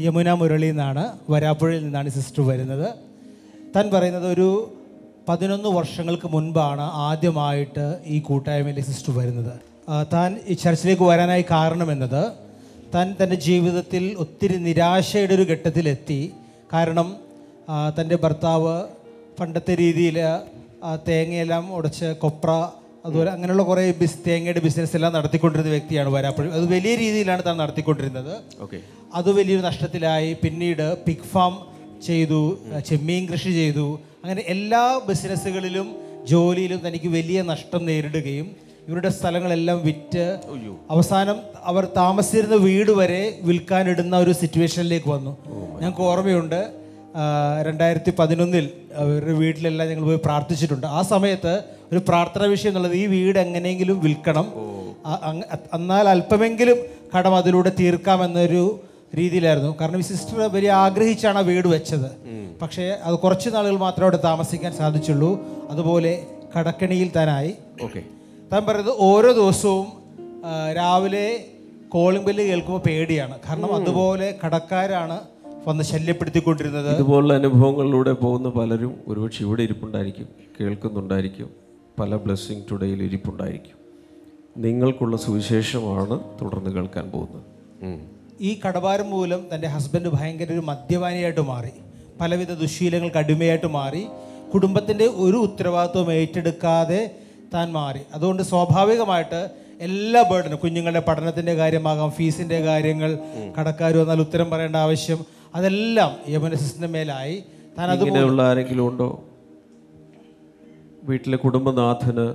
യമുന മുരളി എന്നാണ്. വരാപ്പുഴയിൽ നിന്നാണ് സിസ്റ്റർ വരുന്നത്. താൻ പറയുന്നത് ഒരു പതിനൊന്ന് വർഷങ്ങൾക്ക് മുൻപാണ് ആദ്യമായിട്ട് ഈ കൂട്ടായ്മയിൽ സിസ്റ്റർ വരുന്നത്. താൻ ഈ ചർച്ചിലേക്ക് വരാനായി കാരണമെന്നത് താൻ തന്റെ ജീവിതത്തിൽ ഒത്തിരി നിരാശയുടെ ഒരു ഘട്ടത്തിലെത്തി. കാരണം തന്റെ ഭർത്താവ് പണ്ടത്തെ രീതിയിൽ തേങ്ങയെല്ലാം ഉടച്ച് കൊപ്ര അതുപോലെ അങ്ങനെയുള്ള കുറേ ബിസ് തേങ്ങയുടെ ബിസിനസ് എല്ലാം നടത്തിക്കൊണ്ടിരുന്ന വ്യക്തിയാണ് വരാപ്പുഴ. അത് വലിയ രീതിയിലാണ് താൻ നടത്തിക്കൊണ്ടിരുന്നത്. ഓക്കെ. അത് വലിയൊരു നഷ്ടത്തിലായി. പിന്നീട് പിഗ് ഫാം ചെയ്തു ചെമ്മീൻ കൃഷി ചെയ്തു. അങ്ങനെ എല്ലാ ബിസിനസ്സുകളിലും ജോലിയിലും തനിക്ക് വലിയ നഷ്ടം നേരിടുകയും ഇവരുടെ സ്ഥലങ്ങളെല്ലാം വിറ്റ് അവസാനം അവർ താമസിച്ചിരുന്ന വീട് വരെ വിൽക്കാനിടുന്ന ഒരു സിറ്റുവേഷനിലേക്ക് വന്നു. ഞങ്ങൾക്ക് ഓർമ്മയുണ്ട് രണ്ടായിരത്തി പതിനൊന്നിൽ അവരുടെ വീട്ടിലെല്ലാം ഞങ്ങൾ പോയി പ്രാർത്ഥിച്ചിട്ടുണ്ട്. ആ സമയത്ത് ഒരു പ്രാർത്ഥന വിഷയം എന്നുള്ളത് ഈ വീട് എങ്ങനെയെങ്കിലും വിൽക്കണം. എന്നാൽ അല്പമെങ്കിലും കടം അതിലൂടെ തീർക്കാമെന്നൊരു രീതിയിലായിരുന്നു. കാരണം ഈ സിസ്റ്റർ വലിയ ആഗ്രഹിച്ചാണ് ആ വീട് വെച്ചത്. പക്ഷേ അത് കുറച്ച് നാളുകൾ മാത്രമേ അവിടെ താമസിക്കാൻ സാധിച്ചുള്ളൂ. അതുപോലെ കടക്കണിയിൽ താനായി. ഓക്കെ. താൻ പറയുന്നത് ഓരോ ദിവസവും രാവിലെ കോളിംഗ് ബെല്ല് കേൾക്കുമ്പോൾ പേടിയാണ്. കാരണം അതുപോലെ കടക്കാരാണ് വന്ന് ശല്യപ്പെടുത്തിക്കൊണ്ടിരുന്നത്. ഇതുപോലുള്ള അനുഭവങ്ങളിലൂടെ പോകുന്ന പലരും ഒരുപക്ഷെ ഇവിടെ ഇരിപ്പുണ്ടായിരിക്കും കേൾക്കുന്നുണ്ടായിരിക്കും പല ബ്ലെസ്സിങ് ടുഡേയിൽ ഇരിപ്പുണ്ടായിരിക്കും. നിങ്ങൾക്കുള്ള സുവിശേഷമാണ് തുടർന്ന് കേൾക്കാൻ പോകുന്നത്. ഈ കടഭാരം മൂലം തന്റെ ഹസ്ബൻഡ് ഭയങ്കര ഒരു മദ്യപാനിയായിട്ട് മാറി പലവിധ ദുശീലങ്ങൾക്ക് അടിമയായിട്ട് മാറി കുടുംബത്തിന്റെ ഒരു ഉത്തരവാദിത്വം ഏറ്റെടുക്കാതെ താൻ മാറി. അതുകൊണ്ട് സ്വാഭാവികമായിട്ട് എല്ലാ ബേർഡനും കുഞ്ഞുങ്ങളുടെ പഠനത്തിന്റെ കാര്യമാകാം ഫീസിന്റെ കാര്യങ്ങൾ കടക്കാർ വന്നാൽ ഉത്തരം പറയേണ്ട ആവശ്യം അതെല്ലാം യമുന മേലായി. താൻ അത് ആരെങ്കിലും ഉണ്ടോ? വീട്ടിലെ കുടുംബനാഥന്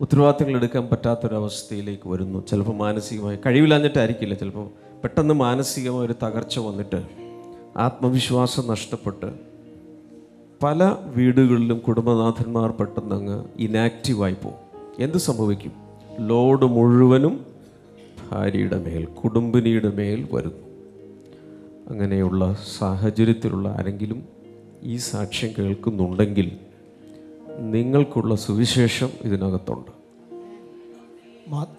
ഉത്തരവാദിത്തങ്ങൾ എടുക്കാൻ പറ്റാത്തൊരവസ്ഥയിലേക്ക് വരുന്നു. ചിലപ്പോൾ മാനസികമായി കഴിവില്ലാഞ്ഞിട്ടായിരിക്കില്ല ചിലപ്പോൾ പെട്ടെന്ന് മാനസികമായ ഒരു തകർച്ച വന്നിട്ട് ആത്മവിശ്വാസം നഷ്ടപ്പെട്ട് പല വീടുകളിലും കുടുംബനാഥന്മാർ പെട്ടെന്ന് അങ്ങ് ഇനാക്റ്റീവായി പോകും എന്ത് സംഭവിക്കും? ലോഡ് മുഴുവനും ഭാര്യയുടെ മേൽ കുടുംബിനിയുടെ മേൽ വരുന്നു. അങ്ങനെയുള്ള സാഹചര്യത്തിലുള്ള ആരെങ്കിലും ഈ സാക്ഷ്യം കേൾക്കുന്നുണ്ടെങ്കിൽ നിങ്ങൾക്കുള്ള സുവിശേഷം ഇതിനകത്തുണ്ട്.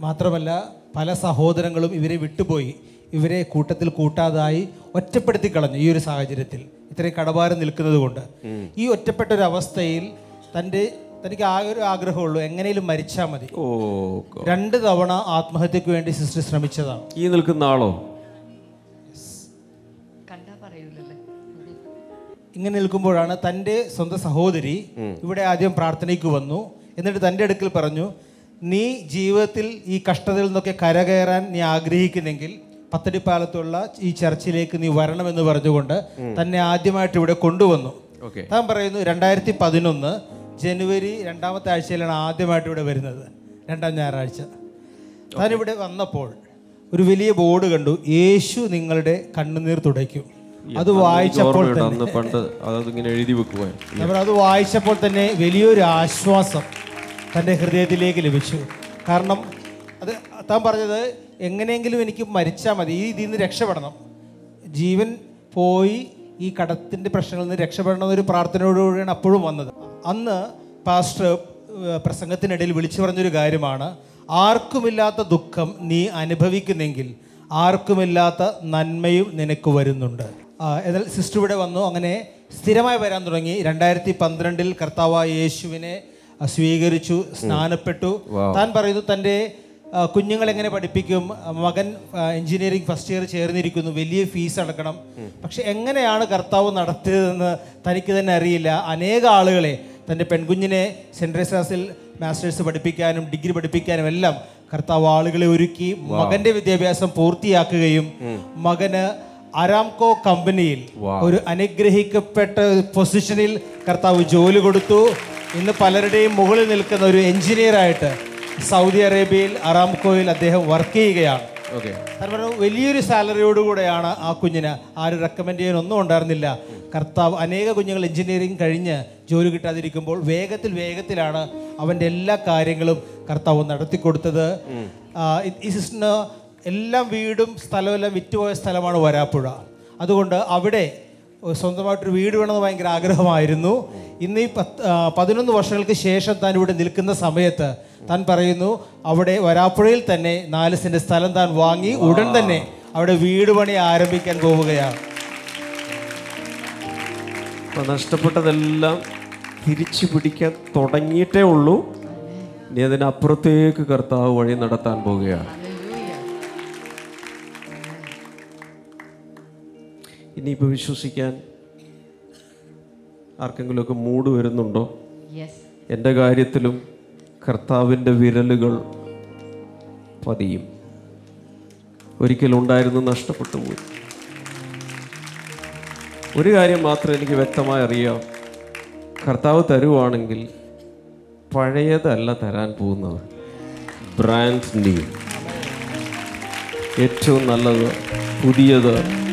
മാത്രമല്ല പല സഹോദരങ്ങളും ഇവരെ വിട്ടുപോയി. ഇവരെ കൂട്ടത്തിൽ കൂട്ടാതായി ഒറ്റപ്പെടുത്തി കളഞ്ഞു ഈ ഒരു സാഹചര്യത്തിൽ. ഇത്രയും കടഭാരം നിൽക്കുന്നത് കൊണ്ട്. ഈ ഒറ്റപ്പെട്ട ഒരു അവസ്ഥയിൽ തന്റെ തനിക്ക് ആ ഒരു ആഗ്രഹമുള്ളൂ എങ്ങനെയും മരിച്ചാൽ മതി. ഓ രണ്ട് തവണ ആത്മഹത്യക്ക് വേണ്ടി സിസ്റ്റർ ശ്രമിച്ചതാണ്. ഈ നിൽക്കുന്ന ആളോ? ഇങ്ങനെ നിൽക്കുമ്പോഴാണ് തന്റെ സ്വന്തം സഹോദരി ഇവിടെ ആദ്യം പ്രാർത്ഥനയ്ക്ക് വന്നു. എന്നിട്ട് തന്റെ അടുക്കൽ പറഞ്ഞു നീ ജീവിതത്തിൽ ഈ കഷ്ടതയിൽ നിന്നൊക്കെ കരകയറാൻ നീ ആഗ്രഹിക്കുന്നെങ്കിൽ പത്തടിപ്പാലത്തുള്ള ഈ ചർച്ചിലേക്ക് നീ വരണമെന്ന് പറഞ്ഞുകൊണ്ട് തന്നെ ആദ്യമായിട്ട് ഇവിടെ കൊണ്ടുവന്നു. താൻ പറയുന്നു രണ്ടായിരത്തി പതിനൊന്ന് ജനുവരി രണ്ടാമത്തെ ആഴ്ചയിലാണ് ആദ്യമായിട്ട് ഇവിടെ വരുന്നത്. രണ്ടാം ഞായറാഴ്ച. താൻ ഇവിടെ വന്നപ്പോൾ ഒരു വലിയ ബോർഡ് കണ്ടു. യേശു നിങ്ങളുടെ കണ്ണുനീർ തുടയ്ക്കും. അത് വായിച്ചപ്പോൾ തന്നെ. അത് വായിച്ചപ്പോൾ തന്നെ വലിയൊരു ആശ്വാസം തന്റെ ഹൃദയത്തിലേക്ക് ലഭിച്ചു. കാരണം അത് താൻ പറഞ്ഞത് എങ്ങനെയെങ്കിലും എനിക്ക് മരിച്ചാൽ മതി. ഈ ഇതിൽ നിന്ന് രക്ഷപ്പെടണം. ജീവൻ പോയി ഈ കടത്തിന്റെ പ്രശ്നങ്ങളിൽ നിന്ന് രക്ഷപ്പെടണം എന്നൊരു പ്രാർത്ഥനയോടുകൂടിയാണ് അപ്പോഴും വന്നത്. അന്ന് പാസ്റ്റർ പ്രസംഗത്തിനിടയിൽ വിളിച്ചു പറഞ്ഞൊരു കാര്യമാണ്. ആർക്കുമില്ലാത്ത ദുഃഖം നീ അനുഭവിക്കുന്നെങ്കിൽ ആർക്കുമില്ലാത്ത നന്മയും നിനക്ക് വരുന്നുണ്ട്. എന്നാൽ സിസ്റ്റർ ഇവിടെ വന്നു. അങ്ങനെ സ്ഥിരമായി വരാൻ തുടങ്ങി. രണ്ടായിരത്തി പന്ത്രണ്ടിൽ കർത്താവായ യേശുവിനെ സ്വീകരിച്ചു സ്നാനപ്പെട്ടു. താൻ പറയുന്നു തന്റെ ആ, കുഞ്ഞുങ്ങളെ എങ്ങനെ പഠിപ്പിക്കും മകൻ എഞ്ചിനീയറിംഗ് ഫസ്റ്റ് ഇയർ ചേർന്നിരിക്കുന്നു. വലിയ ഫീസ് അടക്കണം. പക്ഷെ എങ്ങനെയാണ് കർത്താവ് നടത്തിയതെന്ന് തനിക്ക് തന്നെ അറിയില്ല. അനേക ആളുകളെ തന്റെ പെൺകുഞ്ഞിനെ സെന്റ് റേസാസിൽ മാസ്റ്റേഴ്സ് പഠിപ്പിക്കാനും ഡിഗ്രി പഠിപ്പിക്കാനും എല്ലാം കർത്താവ് ആളുകളെ ഒരുക്കി മകന്റെ വിദ്യാഭ്യാസം പൂർത്തിയാക്കുകയും മകന് അരാംകോ കമ്പനിയിൽ ഒരു അനുഗ്രഹിക്കപ്പെട്ട പൊസിഷനിൽ കർത്താവ് ജോലി കൊടുത്തു. ഇന്ന് പലരുടെയും മുകളിൽ നിൽക്കുന്ന ഒരു എഞ്ചിനീയറായിട്ട് സൗദി അറേബ്യയിൽ അറാംകോയിൽ അദ്ദേഹം വർക്ക് ചെയ്യുകയാണ്. ഓക്കെ കാരണം വലിയൊരു സാലറിയോടുകൂടെയാണ് ആ കുഞ്ഞിന് ആരും റെക്കമെൻഡ് ചെയ്യാൻ ഒന്നും ഉണ്ടായിരുന്നില്ല. കർത്താവ് അനേക കുഞ്ഞുങ്ങൾ എഞ്ചിനീയറിംഗ് കഴിഞ്ഞ് ജോലി കിട്ടാതിരിക്കുമ്പോൾ വേഗത്തിൽ വേഗത്തിലാണ് അവന്റെ എല്ലാ കാര്യങ്ങളും കർത്താവ് നടത്തി കൊടുത്തത്. ഈ- സിസ്റ്റിന് സിസ്റ്ററിന് എല്ലാം വീടും സ്ഥലമെല്ലാം വിറ്റുപോയ സ്ഥലമാണ് വരാപ്പുഴ. അതുകൊണ്ട് അവിടെ സ്വന്തമായിട്ടൊരു വീട് വേണമെന്ന് ഭയങ്കര ആഗ്രഹമായിരുന്നു. ഇന്ന് ഈ പത്ത് പതിനൊന്ന് വർഷങ്ങൾക്ക് ശേഷം താൻ ഇവിടെ നിൽക്കുന്ന സമയത്ത് താൻ പറയുന്നു അവിടെ വരാപ്പുഴയിൽ തന്നെ നാല് സ്ഥലം താൻ വാങ്ങി ഉടൻ തന്നെ അവിടെ വീട് പണി ആരംഭിക്കാൻ പോവുകയാണ്. നഷ്ടപ്പെട്ടതെല്ലാം തിരിച്ചു പിടിക്കാൻ തുടങ്ങിയിട്ടേ ഉള്ളൂ. ഇനി അതിനപ്പുറത്തേക്ക് കർത്താവ് വഴി നടത്താൻ പോവുകയാണ്. ഇനിയിപ്പോൾ വിശ്വസിക്കാൻ ആർക്കെങ്കിലുമൊക്കെ മൂട് വരുന്നുണ്ടോ? എന്റെ കാര്യത്തിലും കർത്താവിന്റെ വിരലുകൾ പതിയും. ഒരിക്കലുണ്ടായിരുന്നു നഷ്ടപ്പെട്ടു പോയി. ഒരു കാര്യം മാത്രം എനിക്ക് വ്യക്തമായി അറിയാം. കർത്താവ് തരുവാണെങ്കിൽ പഴയതല്ല തരാൻ പോകുന്നത്. ബ്രാൻഡ് ന്യൂ ഏറ്റവും നല്ലത് പുതിയത്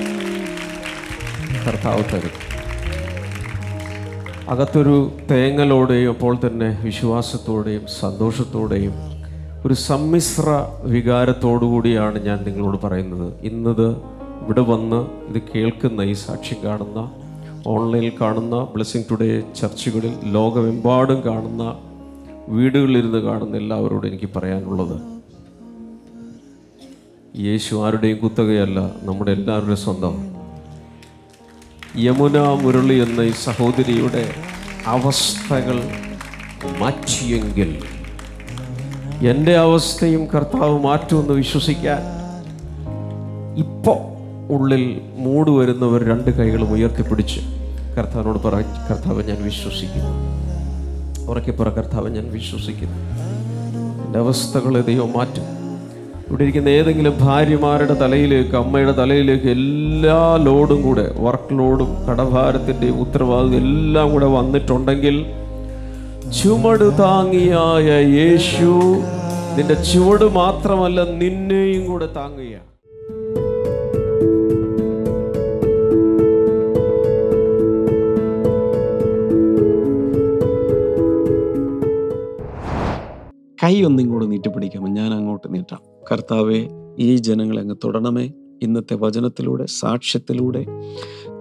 കർത്താവ് തരും അകത്തൊരു തേങ്ങലോടെയും അപ്പോൾ തന്നെ വിശ്വാസത്തോടെയും സന്തോഷത്തോടെയും ഒരു സമ്മിശ്ര വികാരത്തോടു കൂടിയാണ് ഞാൻ നിങ്ങളോട് പറയുന്നത്. ഇന്നത് ഇവിടെ വന്ന് ഇത് കേൾക്കുന്ന ഈ സാക്ഷ്യം കാണുന്ന ഓൺലൈനിൽ കാണുന്ന ബ്ലെസ്സിങ് ടുഡേ ചർച്ചുകളിൽ ലോകമെമ്പാടും കാണുന്ന വീടുകളിലിരുന്ന് കാണുന്ന എല്ലാവരോടും എനിക്ക് പറയാനുള്ളത്. യേശു ആരുടെയും കുത്തകയല്ല നമ്മുടെ എല്ലാവരുടെയും സ്വന്തം. യമുന മുരളി എന്ന ഈ സഹോദരിയുടെ അവസ്ഥകൾ മാറ്റിയെങ്കിൽ എന്റെ അവസ്ഥയും കർത്താവ് മാറ്റുമെന്ന് വിശ്വസിക്കാൻ ഇപ്പോൾ ഉള്ളിൽ മൂട് വരുന്നവർ രണ്ട് കൈകളും ഉയർത്തിപ്പിടിച്ച് കർത്താവിനോട് പറ കർത്താവ് ഞാൻ വിശ്വസിക്കുന്നു. ഉറക്കെ പറ കർത്താവ് ഞാൻ വിശ്വസിക്കുന്നു. എന്റെ അവസ്ഥകളെ ദൈവം മാറ്റും. ഇവിടെ ഇരിക്കുന്ന ഏതെങ്കിലും ഭാര്യമാരുടെ തലയിലേക്ക് അമ്മയുടെ തലയിലേക്ക് എല്ലാ ലോഡും കൂടെ വർക്ക് ലോഡും കടഭാരത്തിന്റെയും ഉത്തരവാദിത്വം എല്ലാം കൂടെ വന്നിട്ടുണ്ടെങ്കിൽ ചുമട് താങ്ങിയായ യേശു നിന്റെ ചുവട് മാത്രമല്ല നിന്നെയും കൂടെ താങ്ങുകയാണ്. കൈ ഒന്നും നീട്ടിപ്പിടിക്കാമോ ഞാൻ അങ്ങോട്ട് നീട്ടാം. കർത്താവെ ഈ ജനങ്ങളെ അങ്ങ് തൊടണമേ. ഇന്നത്തെ വചനത്തിലൂടെ സാക്ഷ്യത്തിലൂടെ.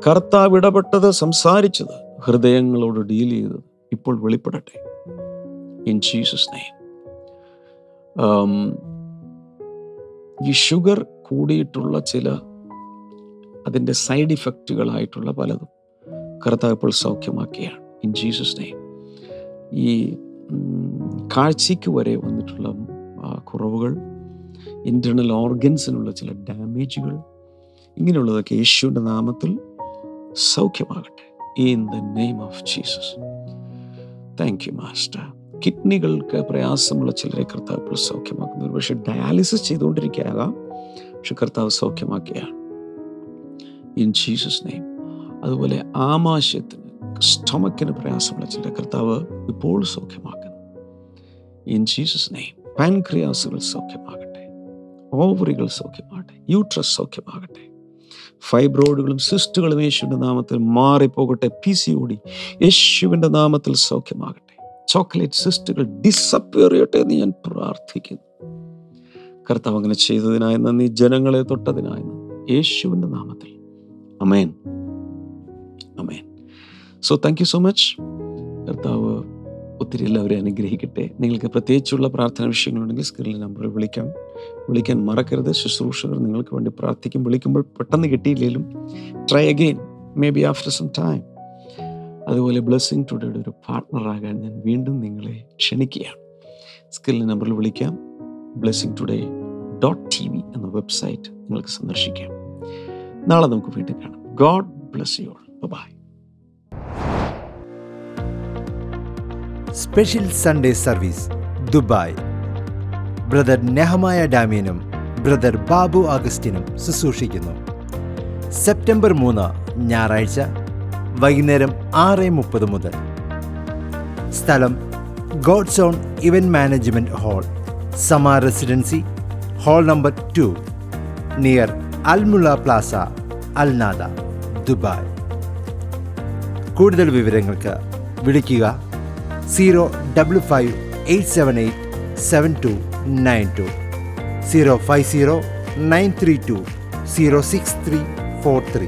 കർത്താവ് ഇടപെട്ടത് സംസാരിച്ചത് ഹൃദയങ്ങളോട് ഡീൽ ചെയ്തത് ഇപ്പോൾ വെളിപ്പെടട്ടെ. ഇൻ ജീസസ് നെയ്മ് ഈ ഷുഗർ കൂടിയിട്ടുള്ള ചില അതിന്റെ സൈഡ് ഇഫക്റ്റുകളായിട്ടുള്ള പലതും കർത്താവ് ഇപ്പോൾ സൗഖ്യമാക്കിയാണ്. ഇൻ ജീസസ് നെയ്മ് ഈ കാഴ്ചയ്ക്ക് വരെ വന്നിട്ടുള്ള കുറവുകൾ ഇന്റേർണൽ ഓർഗൻസിനുള്ള ചില ഡാമേജുകൾ ഇങ്ങനെയുള്ളതൊക്കെ യേശുവിന്റെ നാമത്തിൽ സൗഖ്യമാകട്ടെ. In the name of Jesus thank you master കിഡ്നികൾക്ക് പ്രയാസമുള്ള ചിലരെ കർത്താവ് സൗഖ്യമാക്കുന്നു. ഒരു പക്ഷേ ഡയാലിസിസ് ചെയ്തുകൊണ്ടിരിക്കുകയാകാം. പക്ഷെ കർത്താവ് സൗഖ്യമാക്കുകയാണ്. ഇൻ ജീസസ് നെയിം അതുപോലെ ആമാശയത്തിന് സ്റ്റൊമക്കിന് പ്രയാസമുള്ള ചില കർത്താവ് ഇപ്പോൾ സൗഖ്യമാക്കുന്നു. ഇൻ ജീസസ് നെയിം പാൻക്രിയാസുകൾ സൗഖ്യമാകട്ടെ. ഓവറികൾ സൗഖ്യമാകട്ടെ യൂട്രസ് സൗഖ്യമാകട്ടെ. ഫൈബ്രോയിഡുകളും സിസ്റ്റുകളും യേശുവിന്റെ നാമത്തിൽ മാറിപ്പോകട്ടെ പി സി ഓടി യേശുവിന്റെ നാമത്തിൽ സൗഖ്യമാകട്ടെ. ചോക്ലേറ്റ് സിസ്റ്റുകൾ ഡിസപ്പിയർ ചെയ്യട്ടെ എന്ന് ഞാൻ പ്രാർത്ഥിക്കുന്നു. കർത്താവ് അങ്ങനെ ചെയ്തതിനായി നന്ദി ജനങ്ങളെ തൊട്ടതിനായി യേശുവിന്റെ നാമത്തിൽ. Amen amen so thank you so much കർത്താവ് ഒത്തിരി എല്ലാവരെയും അനുഗ്രഹിക്കട്ടെ. നിങ്ങൾക്ക് പ്രത്യേകിച്ചുള്ള പ്രാർത്ഥന വിഷയങ്ങളുണ്ടെങ്കിൽ സ്ക്രീനിൽ നമ്പറിൽ വിളിക്കാം. വിളിക്കാൻ മറക്കരുത്. ശുശ്രൂഷകർ നിങ്ങൾക്ക് വേണ്ടി പ്രാർത്ഥിക്കും വിളിക്കുമ്പോൾ പെട്ടെന്ന് കിട്ടിയില്ലെങ്കിലും try again maybe after some time അതുപോലെ ബ്ലെസ്സിങ് ടുഡേയുടെ ഒരു പാർട്ട്ണറാകാൻ ഞാൻ വീണ്ടും നിങ്ങളെ ക്ഷണിക്കുകയാണ്. സ്ക്രീനിൽ നമ്പറിൽ വിളിക്കാം. Blessing today dot T V എന്ന വെബ്സൈറ്റ് നിങ്ങൾക്ക് സന്ദർശിക്കാം. നാളെ നമുക്ക് വീണ്ടും കാണാം. God bless you all bye special Sunday service Dubai. Brother Nehemiah ഡാമിയനും brother Babu അഗസ്റ്റിനും ശുശ്രൂഷിക്കുന്നു. സെപ്റ്റംബർ മൂന്ന് ഞായറാഴ്ച വൈകുന്നേരം ആറ് മുപ്പത് മുതൽ. സ്ഥലം God's own event management hall Sama residency hall number two near Al Mulla plaza Al Nahda Dubai. കൂടുതൽ വിവരങ്ങൾക്ക് വിളിക്കുക zero double five eight seven eight seven two nine two zero five zero nine three two zero six three four three